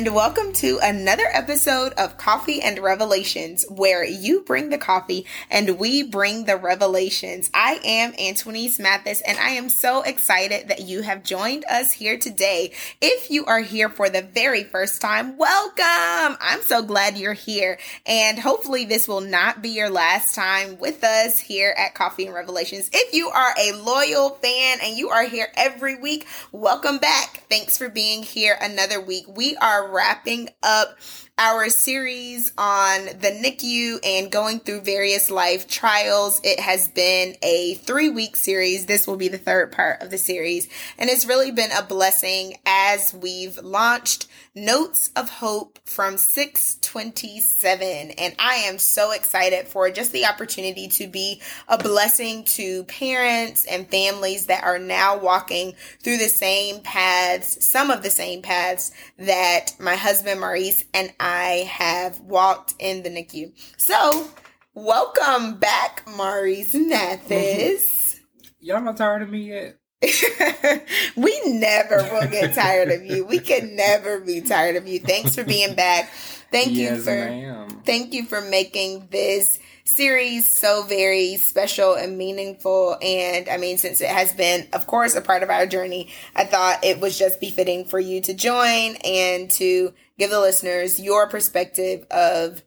and welcome to another episode of Coffee and Revelations, where you bring the coffee and we bring the revelations. I am Antoinette Mathis, and I am so excited that you have joined us here today. If you are here for the very first time, welcome! I'm so glad you're here, and hopefully, this will not be your last time with us here at Coffee and Revelations. If you are a loyal fan and you are here every week, welcome back. Thanks for being here another week. We are wrapping up our series on the NICU and going through various life trials. It has been a three week series. This will be the third part of the series. And it's really been a blessing as we've launched Notes of Hope from 627. And I am so excited for just the opportunity to be a blessing to parents and families that are now walking through the same paths, some of the same paths that my husband Maurice and I have walked in the NICU. So, welcome back, Maurice Mathis. Mm-hmm. Y'all not tired of me yet? we never will get tired of you. We can never be tired of you. Thanks for being back. Thank yes, you for ma'am. thank you for making this series so very special and meaningful. And I mean, since it has been, of course, a part of our journey, I thought it was just befitting for you to join and to give the listeners your perspective of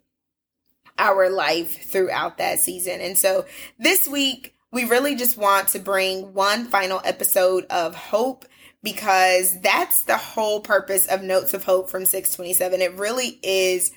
our life throughout that season. And so this week, we really just want to bring one final episode of hope because that's the whole purpose of Notes of Hope from 627. It really is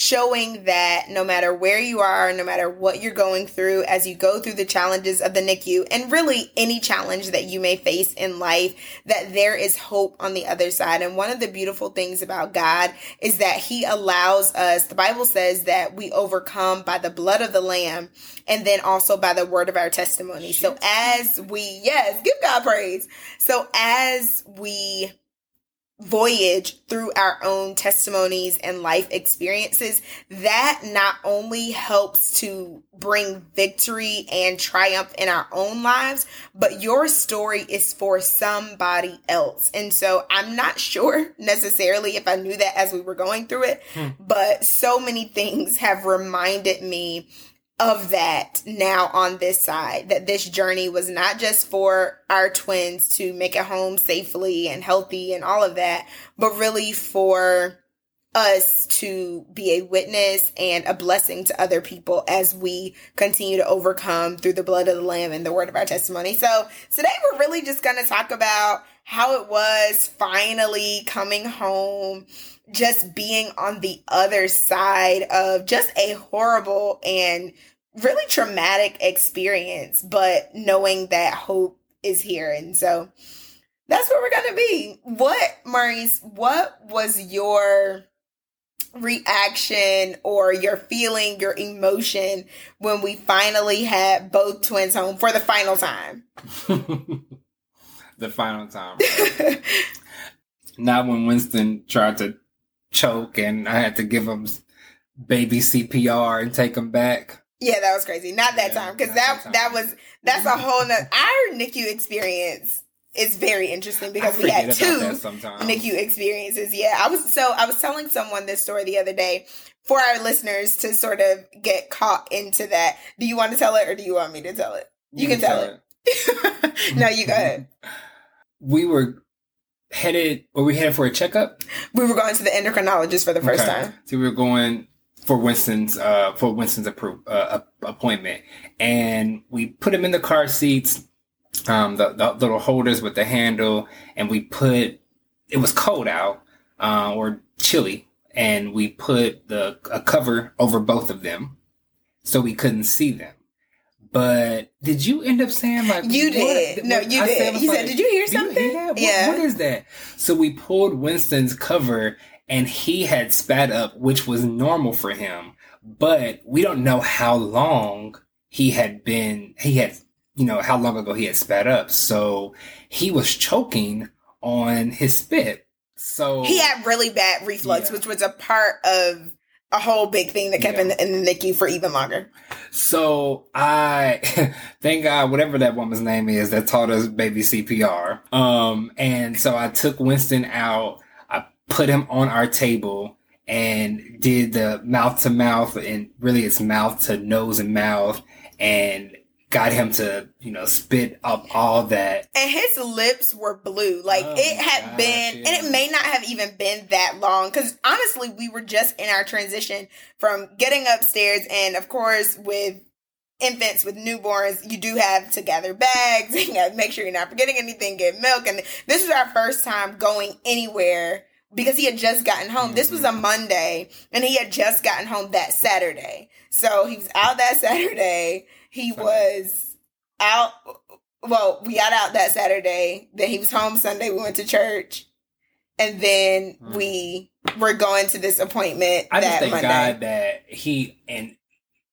showing that no matter where you are, no matter what you're going through as you go through the challenges of the NICU and really any challenge that you may face in life, that there is hope on the other side. And one of the beautiful things about God is that he allows us, the Bible says that we overcome by the blood of the lamb and then also by the word of our testimony. So as we, yes, give God praise. So as we voyage through our own testimonies and life experiences, that not only helps to bring victory and triumph in our own lives, but your story is for somebody else. And so I'm not sure necessarily if I knew that as we were going through it, hmm. but so many things have reminded me of that now on this side that this journey was not just for our twins to make it home safely and healthy and all of that, but really for us to be a witness and a blessing to other people as we continue to overcome through the blood of the lamb and the word of our testimony. So today we're really just going to talk about how it was finally coming home just being on the other side of just a horrible and really traumatic experience, but knowing that hope is here. And so that's where we're going to be. What, Maurice, what was your reaction or your feeling, your emotion when we finally had both twins home for the final time? the final time. Not when Winston tried to choke and I had to give him baby CPR and take him back. Yeah, that was crazy. Not that Yeah, time because that that that, was that's a whole nother. Our NICU experience is very interesting because we had two. NICU experiences. Yeah, I was so I was telling someone this story the other day for our listeners to sort of get caught into that. Do you want to tell it or do you want me to tell it? You, can, tell, it. no, you go ahead. We were headed, or we headed for a checkup. We were going to the endocrinologist for the first Okay. time. So we were going for Winston's uh for Winston's appro- uh, appointment, and we put him in the car seats, um, the, the little holders with the handle, and we put it was cold out, uh, or chilly, and we put the a cover over both of them, so we couldn't see them. But did you end up saying like You what- did. No, you I did. He You said, "Did you hear "Do something?" that? What- Yeah. what is that? So we pulled Winston's cover and he had spat up, which was normal for him. But we don't know how long he had been, he had, you know, how long ago he had spat up. So he was choking on his spit. So He had really bad reflux, Yeah. which was a part of a whole big thing that kept Yeah. in, the, in the NICU for even longer. So I thank God whatever that woman's name is that taught us baby CPR. Um, and so I took Winston out. I put him on our table and did the mouth to mouth and really it's mouth to nose and mouth and got him to you know spit up all that. And his lips were blue. Like Oh it had gosh, been, yeah. and it may not have even been that long. Because honestly, we were just in our transition from getting upstairs, and of course, with infants with newborns, you do have to gather bags. You gotta make sure you're not forgetting anything. Get milk, and this is our first time going anywhere because he had just gotten home. This was a Monday, and he had just gotten home that Saturday. So he was out that Saturday. He Sunday. was out. Well, we got out that Saturday. Then he was home Sunday. We went to church, and then Hmm. we were going to this appointment I just thank Monday. God that he and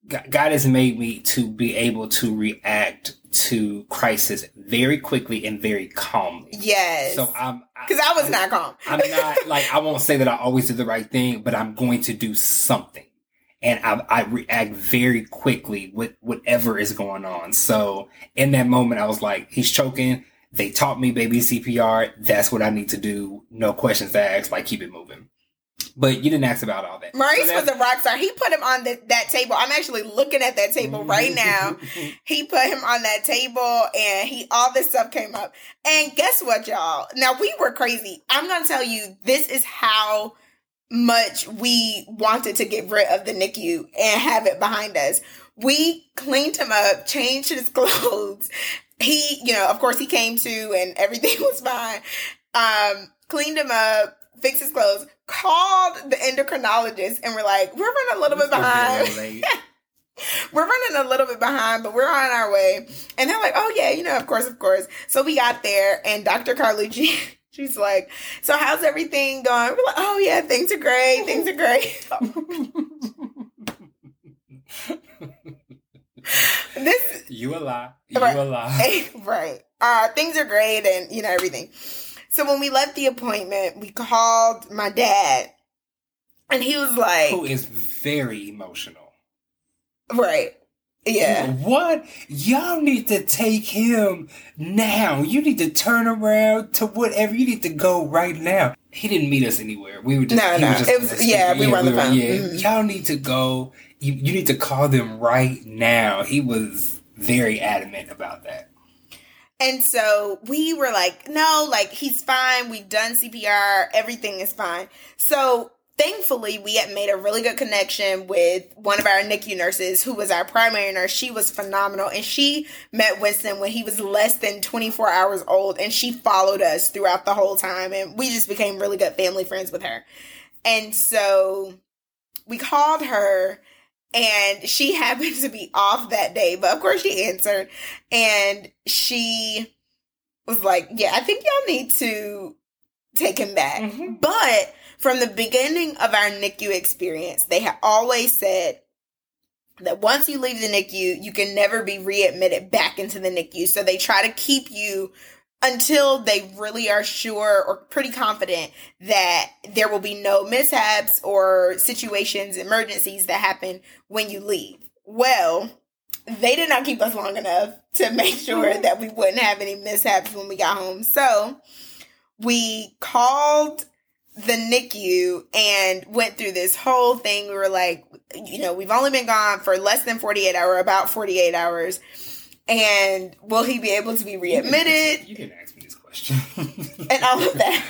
God God has made me to be able to react to crisis very quickly and very calmly. Yes, So I'm because I was not calm. I'm not like I won't say that I always do the right thing, but I'm going to do something, and I, I react very quickly with whatever is going on. So in that moment, I was like, "He's choking." They taught me baby CPR. That's what I need to do. No questions asked. Like keep it moving. But you didn't ask about all that. Maurice So was a rock star. He put him on the, that table. I'm actually looking at that table right now. He put him on that table and he all this stuff came up. And guess what, y'all? Now we were crazy. I'm gonna tell you, this is how much we wanted to get rid of the NICU and have it behind us. We cleaned him up, changed his clothes. He, you know, of course he came to and everything was fine. Um, cleaned him up, fixed his clothes, called the endocrinologist and we're like, we're running a little bit behind we're running a little bit behind, but we're on our way. And they're like, oh, yeah, you know, of course, of course. So we got there, and Dr. Carlucci, she's like, so how's everything going? We're like, oh, yeah, things are great. Things are great. this, you a lie. You Right. a lie. right. Uh, things are great, and, you know, everything. So when we left the appointment, we called my dad, and he was like, Who is very emotional. right. Yeah. What? Y'all need to take him now. You need to turn around to whatever. You need to go right now. He didn't meet us anywhere. We were just. No, no. just It was- the yeah, we were on the phone. Yeah, Mhm. y'all need to go. You, you need to call them right now. He was very adamant about that. And so we were like, no, like he's fine. We've done CPR. Everything is fine. So thankfully, we had made a really good connection with one of our NICU nurses who was our primary nurse. She was phenomenal. And she met Winston when he was less than 24 hours old. And she followed us throughout the whole time. And we just became really good family friends with her. And so we called her and she happened to be off that day, but of course she answered and she was like, Yeah, I think y'all need to take him back. Mhm. But from the beginning of our NICU experience, they have always said that once you leave the NICU, you can never be readmitted back into the NICU. So they try to keep you until they really are sure or pretty confident that there will be no mishaps or situations, emergencies that happen when you leave. Well, they did not keep us long enough to make sure mm-hmm. that we wouldn't have any mishaps when we got home. So we called the NICU and went through this whole thing. We were like, you know, we've only been gone for less than 48 hours, about 48 hours. And will he be able to be readmitted You didn't ask me this question. and all of that?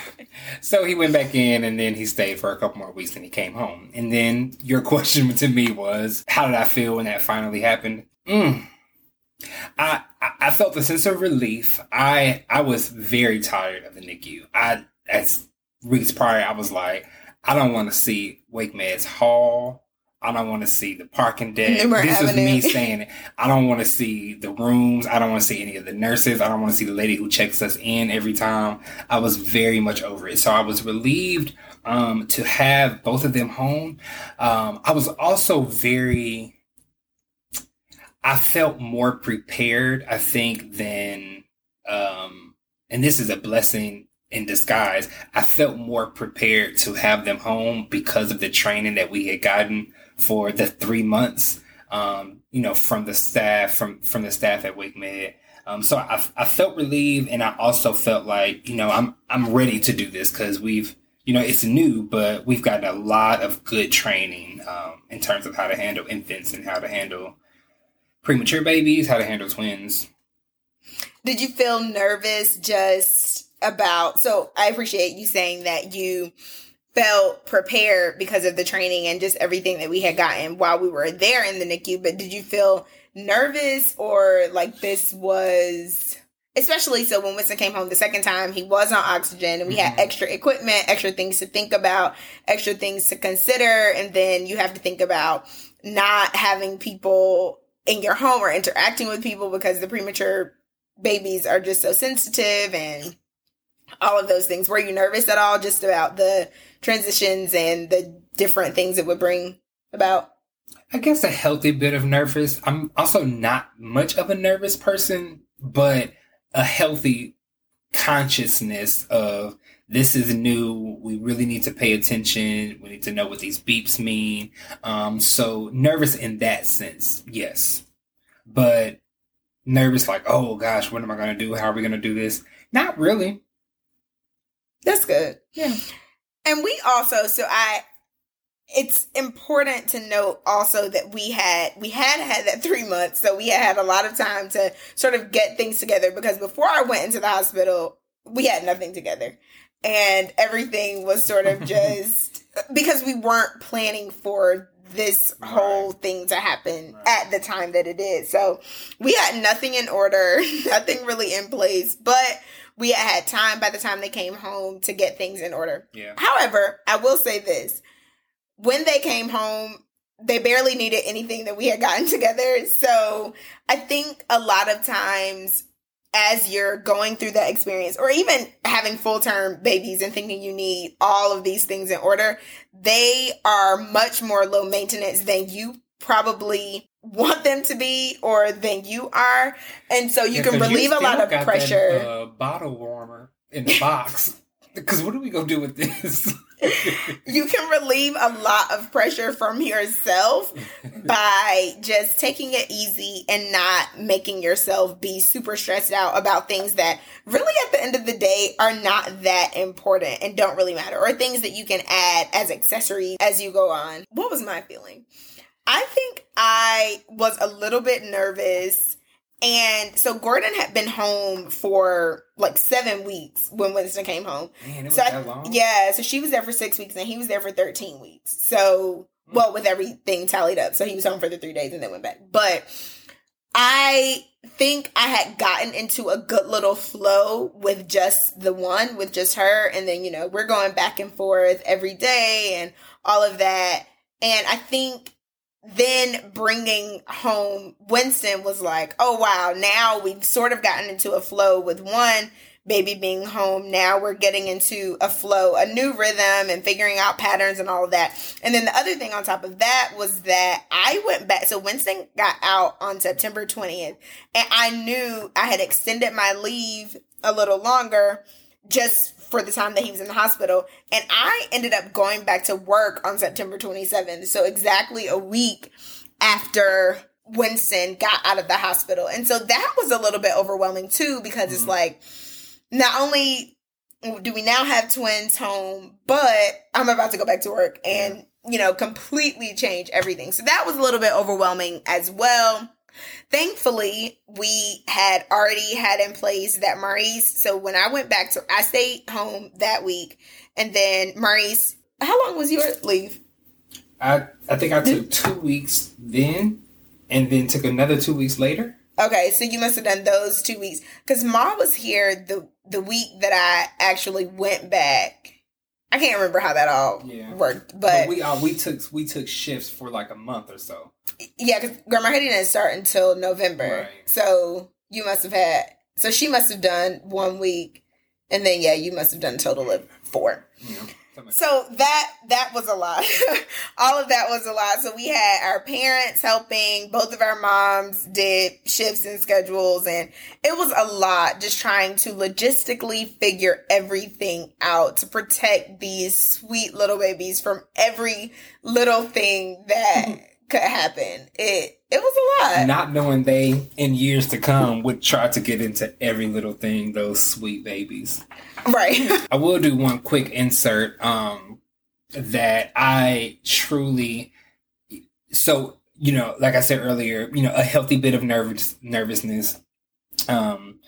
So he went back in and then he stayed for a couple more weeks and he came home. And then your question to me was, how did I feel when that finally happened? Mm. I, I I felt a sense of relief. I I was very tired of the NICU. I as weeks prior, I was like, I don't want to see WakeMed's Hall. I don't want to see the parking deck. This is me saying it. I don't want to see the rooms. I don't want to see any of the nurses. I don't want to see the lady who checks us in every time. I was very much over it. So I was relieved um, to have both of them home. Um, I was also very, I felt more prepared, I think, than, um, and this is a blessing in disguise. I felt more prepared to have them home because of the training that we had gotten for the three months. Um, you know, from the staff, from from the staff at WakeMed. Um, so I, I felt relieved, and I also felt like you know I'm I'm ready to do this because we've you know it's new, but we've gotten a lot of good training um, in terms of how to handle infants and how to handle premature babies, how to handle twins. Did you feel nervous just about? So I appreciate you saying that you felt prepared because of the training and just everything that we had gotten while we were there in the NICU. But did you feel nervous or like this was? Especially so when Winston came home the second time, he was on oxygen and we had Mhm. extra equipment, extra things to think about, extra things to consider. And then you have to think about not having people in your home or interacting with people because the premature babies are just so sensitive and all of those things. Were you nervous at all just about the transitions and the different things it would bring about? I guess a healthy bit of nervous. I'm also not much of a nervous person, but a healthy consciousness of this is new. We really need to pay attention. We need to know what these beeps mean. Um, so nervous in that sense, yes. But nervous like, oh gosh, what am I going to do? How are we going to do this? Not really. That's good. Yeah. And we also, so I, it's important to note also that we had we had had that three months, so we had had a lot of time to sort of get things together. Because before I went into the hospital, we had nothing together, and everything was sort of just because we weren't planning for this Right. whole thing to happen Right. at the time that it did. So we had nothing in order, nothing really in place, but we had had time by the time they came home to get things in order. Yeah. However, I will say this. When they came home, they barely needed anything that we had gotten together. So I think a lot of times as you're going through that experience or even having full term babies and thinking you need all of these things in order, they are much more low maintenance than you probably want them to be or than you are. And so you Yeah, can relieve a lot of pressure. That, uh, bottle warmer in the box. Because what are we gonna do with this? you can relieve a lot of pressure from yourself by just taking it easy and not making yourself be super stressed out about things that really at the end of the day are not that important and don't really matter or things that you can add as accessories as you go on. What was my feeling? I think I was a little bit nervous. And so Gordon had been home for like seven weeks when Winston came home. Man, it was So I- that long. Yeah, so she was there for six weeks and he was there for 13 weeks. So, well, with everything tallied up. So he was home for the three days and then went back. But I think I had gotten into a good little flow with just the one, with just her. And then, you know, we're going back and forth every day and all of that. And I think then bringing home Winston was like, oh wow, now we've sort of gotten into a flow with one baby being home. Now we're getting into a flow, a new rhythm and figuring out patterns and all of that. And then the other thing on top of that was that I went back. So Winston got out on September 20th and I knew I had extended my leave a little longer just for the time that he was in the hospital. And I ended up going back to work on September 27th. So exactly a week after Winston got out of the hospital. And so that was a little bit overwhelming too, because it's Mhm. like, not only do we now have twins home, but I'm about to go back to work and, you know, completely change everything. So that was a little bit overwhelming as well. Thankfully, we had already had in place that Maurice. So when I went back to, I stayed home that week, and then Maurice. How long was your leave? I I think I took two weeks then, and then took another two weeks later. Okay, so you must have done those two weeks because Ma was here the the week that I actually went back. I can't remember how that all Yeah. worked, But, but, we uh, we took we took shifts for like a month or so. yeah, because Grandma Hetty didn't start until November, Right. so you must have had. So she must have done one week, and then yeah, you must have done a total of four. Stomach. So that that was a lot. All of that was a lot. So we had our parents helping. Both of our moms did shifts and schedules, and it was a lot. Just trying to logistically figure everything out to protect these sweet little babies from every little thing that could happen. It it was a not knowing they in years to come would try to get into every little thing those sweet babies right. i will do one quick insert um that i truly so you know like i said earlier you know a healthy bit of nervous nervousness um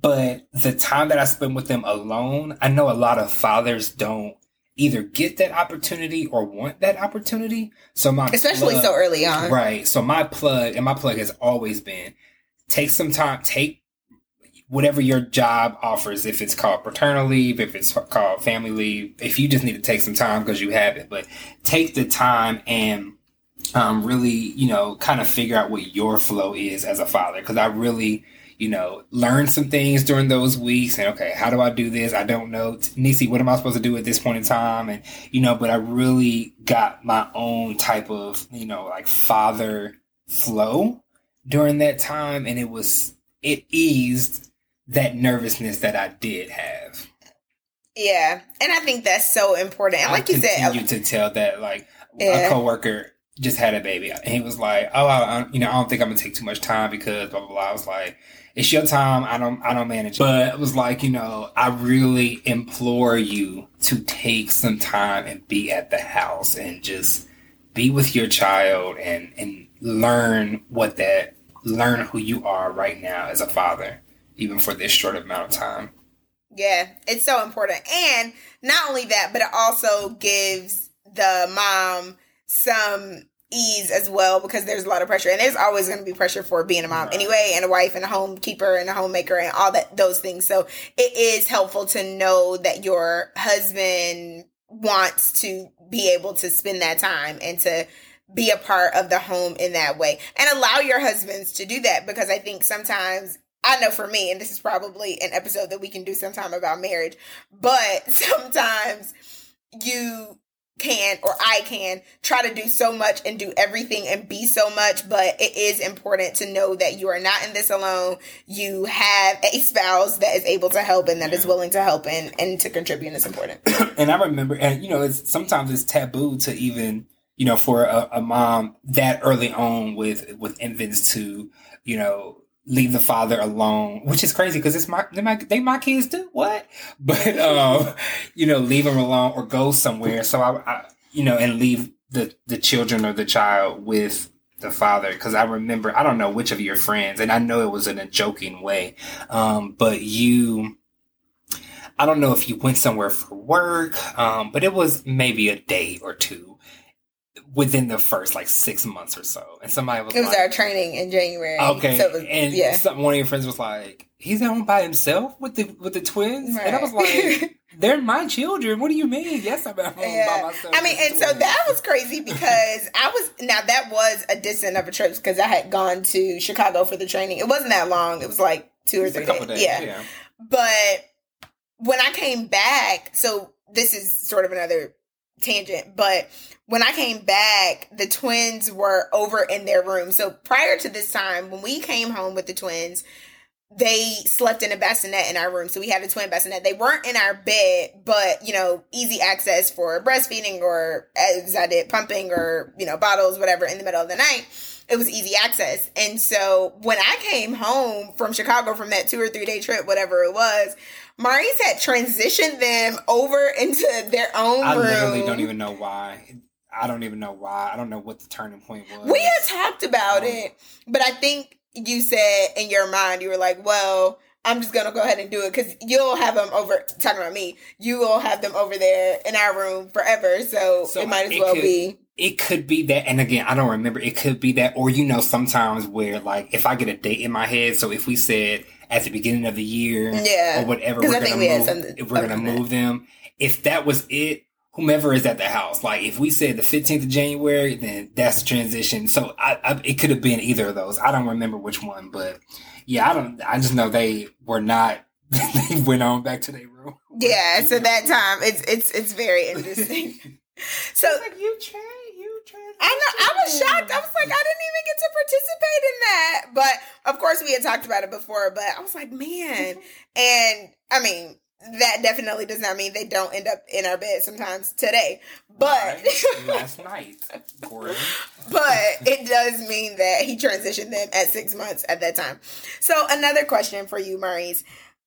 but the time that i spend with them alone i know a lot of fathers don't either get that opportunity or want that opportunity so my Especially plug- so early on. Right. So my plug and my plug has always been take some time, take whatever your job offers, if it's called paternal leave, if it's called family leave, if you just need to take some time because you have it, but take the time and um, really, you know, kind of figure out what your flow is as a father. Cause I really, you know, learn some things during those weeks and okay, how do I do this? I don't know. Nisi, what am I supposed to do at this point in time? And, you know, but I really got my own type of, you know, like father flow during that time. And it was, it eased that nervousness that I did have. Yeah. And I think that's so important. And like I you said, continue uh, to tell that like Yeah. a coworker just had a baby, and he was like, "Oh, I, I- you know, I don't think I'm gonna take too much time because blah blah blah." I was like, "It's your time. I don't, I don't manage." it." But it was like, you know, I really implore you to take some time and be at the house and just be with your child and and learn what that learn who you are right now as a father, even for this short amount of time. Yeah, it's so important. And not only that, but it also gives the mom some ease as well because there's a lot of pressure. And there's always going to be pressure for being a mom Right. anyway and a wife and a homekeeper and a homemaker and all that those things. So it is helpful to know that your husband wants to be able to spend that time and to be a part of the home in that way. And allow your husbands to do that because i think sometimes I know for me, and this is probably an episode that we can do sometime about marriage, but sometimes you can or I can try to do so much and do everything and be so much, but it is important to know that you are not in this alone. You have a spouse that is able to help and that is Yeah. willing to help and, and to contribute is important. and I remember, and you know, it's sometimes it's taboo to even, you know, for a, a mom that early on with with infants to, you know, leave the father alone, which is crazy because it's my they my they my kids do what, but um, you know, leave them alone or go somewhere. So I, I you know, and leave the the children or the child with the father because I remember I don't know which of your friends, and I know it was in a joking way, um, but you. I don't know if you went somewhere for work, um, but it was maybe a day or two within the first like six months or so. And somebody was It was like, our training in January. okay. So was, and yeah. some, one of your friends was like, he's at home by himself with the with the twins. And I was like, they're my children. What do you mean? Yes, I'm at home by myself. I mean, and so that was crazy because I was now that was a distant of a trip because I had gone to Chicago for the training. It wasn't that long. It was like two or three couple days. days. Yeah. yeah. But when I came back, so this is sort of another tangent, but when I came back, the twins were over in their room. So prior to this time, when we came home with the twins, they slept in a bassinet in our room. So we had a twin bassinet. They weren't in our bed, but you know, easy access for breastfeeding or as I did pumping or, you know, bottles, whatever in the middle of the night. It was easy access. And so when I came home from Chicago from that two or three day trip, whatever it was, Maurice had transitioned them over into their own I room. literally don't even know why. I don't even know why. I don't know what the turning point was. We had talked about Um, it, but I think you said in your mind you were like, "Well, I'm just gonna go ahead and do it because you'll have them over." Talking about me, you will have them over there in our room forever, so, So it might as it well could- be. it could be that and again i don't remember it could be that or you know sometimes where like if i get a date in my head so if we said at the beginning of the year Yeah. or whatever. we're I gonna we move something if we're gonna about that. move them if that was it whomever is at the house like if we said the 15th of january then that's the transition so I, I it could have been either of those i don't remember which one but yeah i don't i just know they were not they went on back to their room Yeah, so that time it's it's it's very interesting. so like you trans, you trans. I know I was shocked. I was like, I didn't even get to participate in that. But of course we had talked about it before, but I was like, man. Mm-hmm. And I mean, that definitely does not mean they don't end up in our bed sometimes today. But Right. last night, Gordon. but it does mean that he transitioned them at six months at that time. So another question for you, Maurice.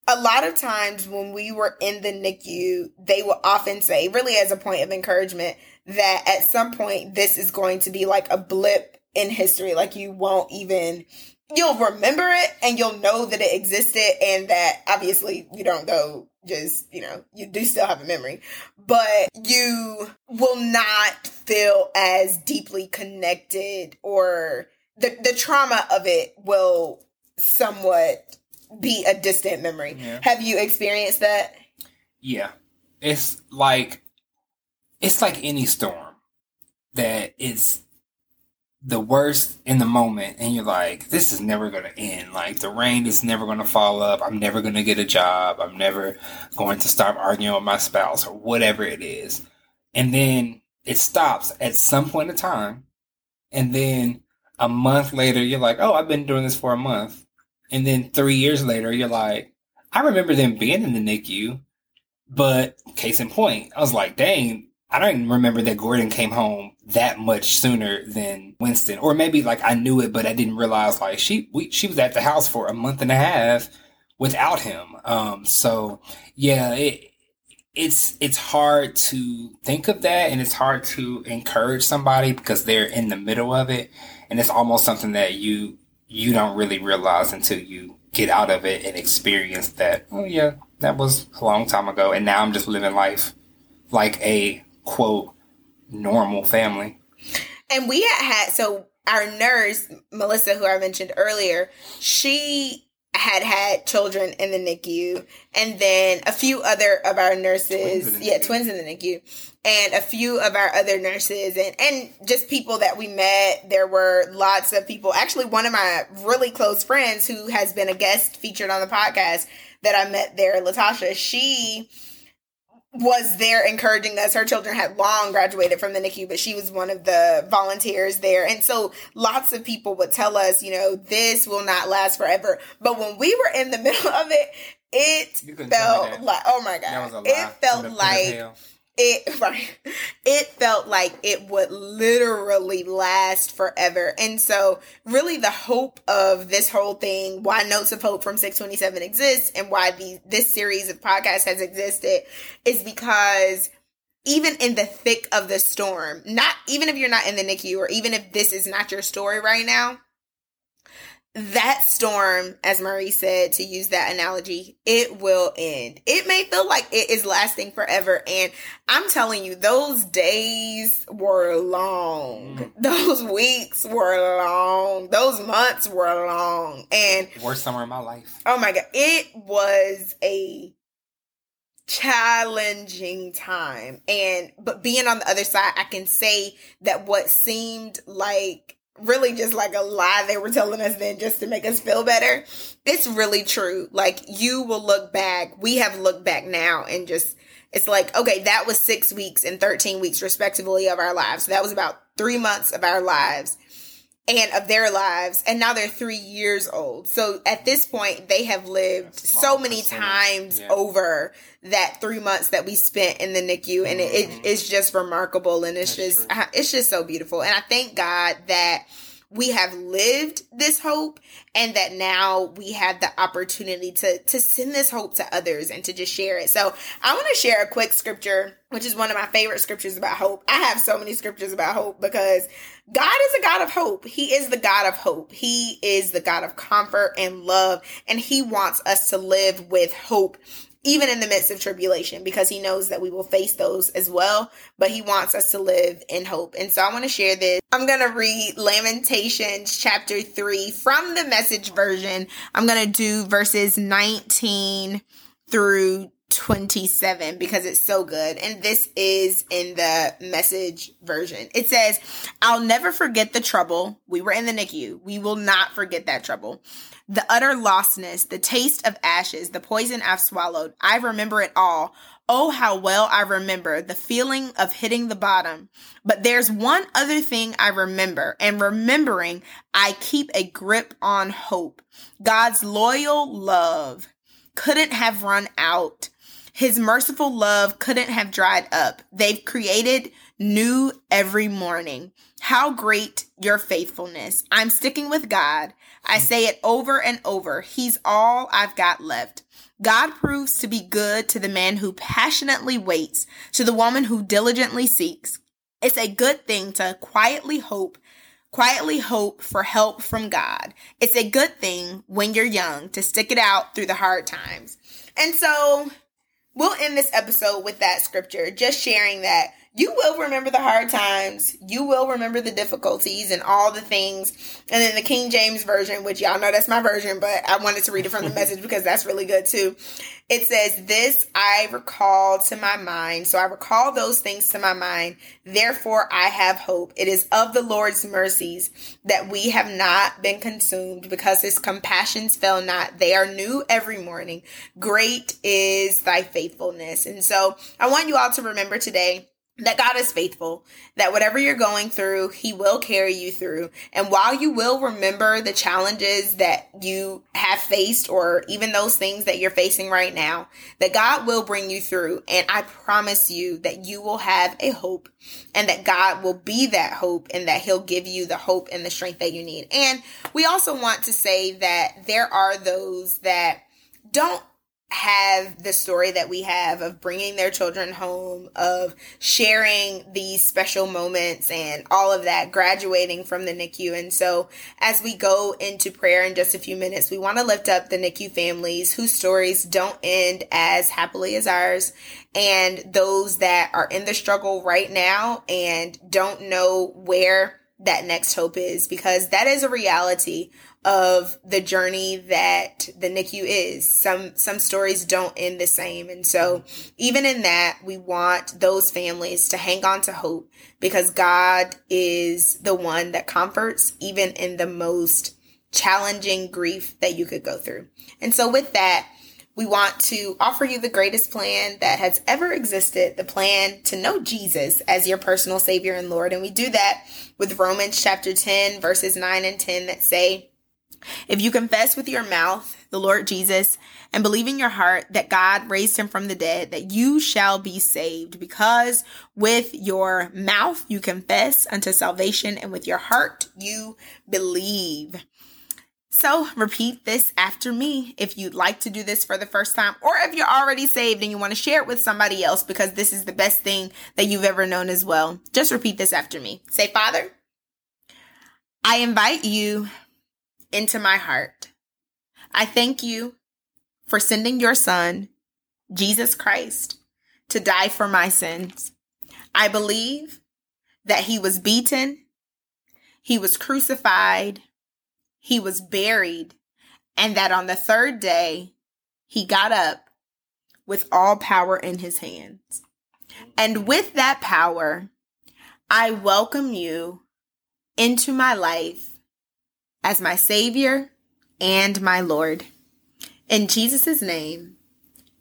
A lot of times when we were in the NICU, they will often say, really as a point of encouragement, that at some point this is going to be like a blip in history. Like you won't even you'll remember it and you'll know that it existed and that obviously you don't go just, you know, you do still have a memory, but you will not feel as deeply connected or the, the trauma of it will somewhat be a distant memory. Yeah. Have you experienced that? Yeah, it's like it's like any storm that it's the worst in the moment, and you're like, this is never going to end. Like the rain is never going to fall up. I'm never going to get a job. I'm never going to stop arguing with my spouse or whatever it is. And then it stops at some point in time, and then a month later, you're like, oh, I've been doing this for a month. And then three years later, you're like, I remember them being in the NICU, but case in point, I was like, dang, I don't even remember that Gordon came home that much sooner than Winston. Or maybe like I knew it, but I didn't realize like she we, she was at the house for a month and a half without him. Um, so yeah, it, it's it's hard to think of that, and it's hard to encourage somebody because they're in the middle of it, and it's almost something that you you don't really realize until you get out of it and experience that. Oh yeah, that was a long time ago, and now I'm just living life like a quote normal family. And we had had so our nurse Melissa, who I mentioned earlier, she had had children in the NICU, and then a few other of our nurses, Twins yeah, NICU. twins in the NICU, and a few of our other nurses, and and just people that we met. There were lots of people. Actually, one of my really close friends who has been a guest featured on the podcast that I met there, Latasha. She was there encouraging us. Her children had long graduated from the NICU, but she was one of the volunteers there. And so lots of people would tell us, you know, this will not last forever. But when we were in the middle of it, it You couldn't tell me felt like, oh my That was a God. It felt the pit of like. It right it felt like it would literally last forever. And so really the hope of this whole thing why notes of hope from 627 exists and why the this series of podcasts has existed is because even in the thick of the storm not even if you're not in the nicu or even if this is not your story right now that storm, as Marie said, to use that analogy, it will end. It may feel like it is lasting forever. And I'm telling you, those days were long. Mm. Those weeks were long. Those months were long. And worst summer of my life. oh my God, it was a challenging time. And, but being on the other side, I can say that what seemed like really just like a lie they were telling us then just to make us feel better. It's really true. Like you will look back. We have looked back now and just it's like, okay, that was six weeks and 13 weeks respectively of our lives. So that was about three months of our lives and of their lives. And now they're three years old. So at this point, they have lived so many percentage, times yeah. over that three months that we spent in the NICU. And it, it, it's just remarkable. And it's Mm-hmm. That's just, true. It's just so beautiful. And I thank God that we have lived this hope and that now we have the opportunity to to send this hope to others and to just share it. So I want to share a quick scripture, which is one of my favorite scriptures about hope. I have so many scriptures about hope because God is a God of hope. He is the God of hope. He is the God of comfort and love, and He wants us to live with hope. Even in the midst of tribulation, because he knows that we will face those as well, but he wants us to live in hope. And so I want to share this. I'm going to read Lamentations chapter 3 from the message version. I'm going to do verses 19 through 27 because it's so good. And this is in the message version. It says, I'll never forget the trouble. We were in the NICU. We will not forget that trouble. The utter lostness, the taste of ashes, the poison I've swallowed. I remember it all. Oh, how well I remember the feeling of hitting the bottom. But there's one other thing I remember, and remembering, I keep a grip on hope. God's loyal love couldn't have run out. His merciful love couldn't have dried up. They've created new every morning. How great your faithfulness. I'm sticking with God. I hmm. say it over and over. He's all I've got left. God proves to be good to the man who passionately waits, to the woman who diligently seeks. It's a good thing to quietly hope, quietly hope for help from God. It's a good thing when you're young to stick it out through the hard times. And so we'll end this episode with that scripture, just sharing that you will remember the hard times. You will remember the difficulties and all the things. And then the King James Version, which y'all know that's my version, but I wanted to read it from the message because that's really good too. It says, This I recall to my mind. So I recall those things to my mind. Therefore I have hope. It is of the Lord's mercies that we have not been consumed because his compassions fail not. They are new every morning. Great is thy faithfulness. And so I want you all to remember today that God is faithful, that whatever you're going through, He will carry you through. And while you will remember the challenges that you have faced, or even those things that you're facing right now, that God will bring you through. And I promise you that you will have a hope and that God will be that hope and that He'll give you the hope and the strength that you need. And we also want to say that there are those that don't have the story that we have of bringing their children home, of sharing these special moments and all of that, graduating from the NICU. And so, as we go into prayer in just a few minutes, we want to lift up the NICU families whose stories don't end as happily as ours, and those that are in the struggle right now and don't know where that next hope is, because that is a reality of the journey that the NICU is. Some some stories don't end the same. And so even in that, we want those families to hang on to hope because God is the one that comforts even in the most challenging grief that you could go through. And so with that, we want to offer you the greatest plan that has ever existed, the plan to know Jesus as your personal savior and Lord. And we do that with Romans chapter 10 verses 9 and 10 that say, if you confess with your mouth the Lord Jesus and believe in your heart that God raised him from the dead, that you shall be saved because with your mouth you confess unto salvation and with your heart you believe. So repeat this after me if you'd like to do this for the first time, or if you're already saved and you want to share it with somebody else because this is the best thing that you've ever known as well. Just repeat this after me. Say, Father, I invite you into my heart. I thank you for sending your son, Jesus Christ, to die for my sins. I believe that he was beaten, he was crucified, he was buried, and that on the third day he got up with all power in his hands. And with that power, I welcome you into my life as my Savior and my Lord. In Jesus' name,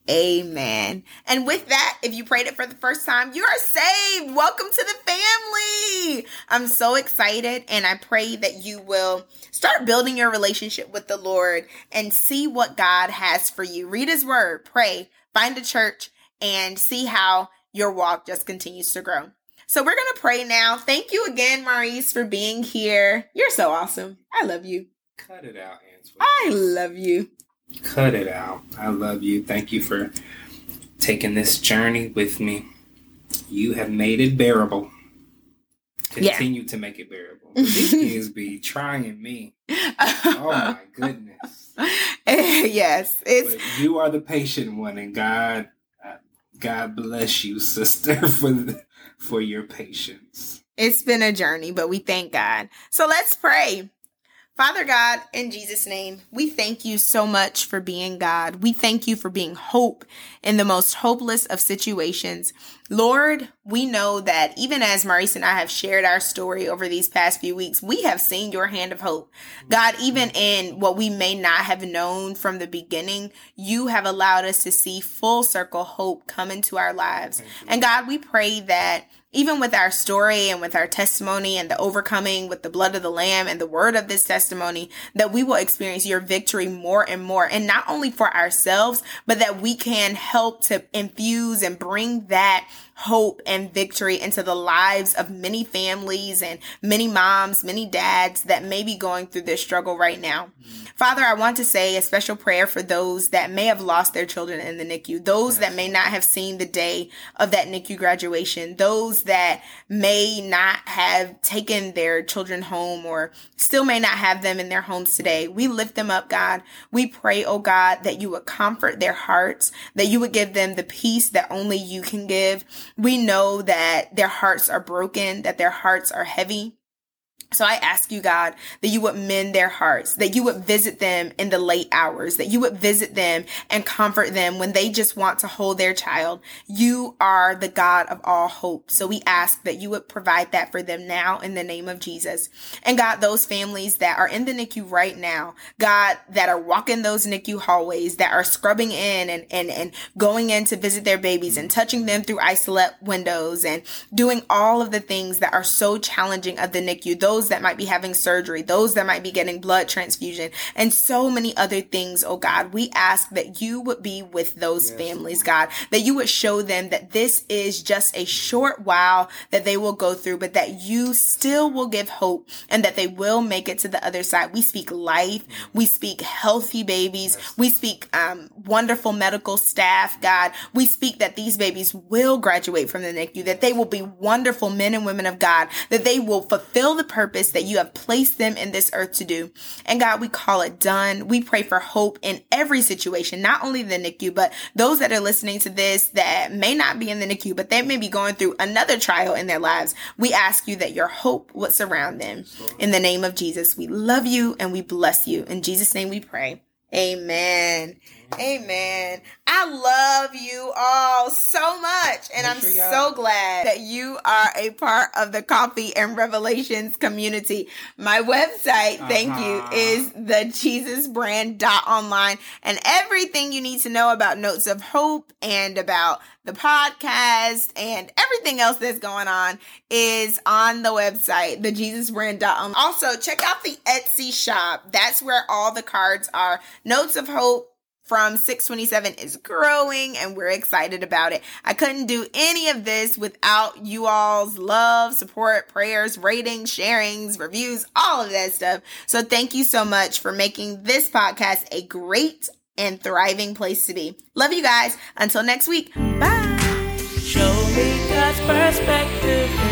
amen. And with that, if you prayed it for the first time, you are saved. Welcome to the family. I'm so excited, and I pray that you will start building your relationship with the Lord and see what God has for you. Read His Word, pray, find a church, and see how your walk just continues to grow. So we're going to pray now. Thank you again, Maurice, for being here. You're so awesome. I love you. Cut it out, Antoine. I love you. Cut it out. I love you. Thank you for taking this journey with me. You have made it bearable. Continue yeah. to make it bearable. These kids be trying me. Oh my goodness. yes, it's but you are the patient one, and God, uh, God bless you, sister, for the, for your patience. It's been a journey, but we thank God. So let's pray. Father God, in Jesus' name, we thank you so much for being God. We thank you for being hope in the most hopeless of situations. Lord, we know that even as Maurice and I have shared our story over these past few weeks, we have seen your hand of hope. God, mm-hmm. even in what we may not have known from the beginning, you have allowed us to see full circle hope come into our lives. And God, we pray that even with our story and with our testimony and the overcoming with the blood of the lamb and the word of this testimony, that we will experience your victory more and more. And not only for ourselves, but that we can help to infuse and bring that hope and victory into the lives of many families and many moms, many dads that may be going through this struggle right now. Mm-hmm. Father, I want to say a special prayer for those that may have lost their children in the NICU, those yes. that may not have seen the day of that NICU graduation, those that may not have taken their children home or still may not have them in their homes today. We lift them up, God. We pray, oh God, that you would comfort their hearts, that you would give them the peace that only you can give we know that their hearts are broken, that their hearts are heavy. So I ask you, God, that you would mend their hearts, that you would visit them in the late hours, that you would visit them and comfort them when they just want to hold their child. You are the God of all hope. So we ask that you would provide that for them now in the name of Jesus. And God, those families that are in the NICU right now, God, that are walking those NICU hallways, that are scrubbing in and, and, and going in to visit their babies and touching them through isolette windows and doing all of the things that are so challenging of the NICU, those those that might be having surgery, those that might be getting blood transfusion, and so many other things, oh God. We ask that you would be with those yes. families, God, that you would show them that this is just a short while that they will go through, but that you still will give hope and that they will make it to the other side. We speak life. We speak healthy babies. Yes. We speak um, wonderful medical staff, God. We speak that these babies will graduate from the NICU, that they will be wonderful men and women of God, that they will fulfill the purpose purpose that you have placed them in this earth to do. And God, we call it done. We pray for hope in every situation, not only the NICU, but those that are listening to this that may not be in the NICU, but they may be going through another trial in their lives. We ask you that your hope would surround them. In the name of Jesus, we love you and we bless you. In Jesus' name we pray. Amen. Amen. I love you all so much. And I'm so glad that you are a part of the Coffee and Revelations community. My website, uh-huh. thank you, uh-huh. is the Jesus online and everything you need to know about Notes of Hope and about the podcast and everything else that's going on is on the website, the Jesus. Also, check out the Etsy shop. That's where all the cards are. Notes of Hope from 627 is growing and we're excited about it. I couldn't do any of this without you all's love, support, prayers, ratings, sharings, reviews, all of that stuff. So thank you so much for making this podcast a great and thriving place to be. Love you guys. Until next week. Bye. Show me God's perspective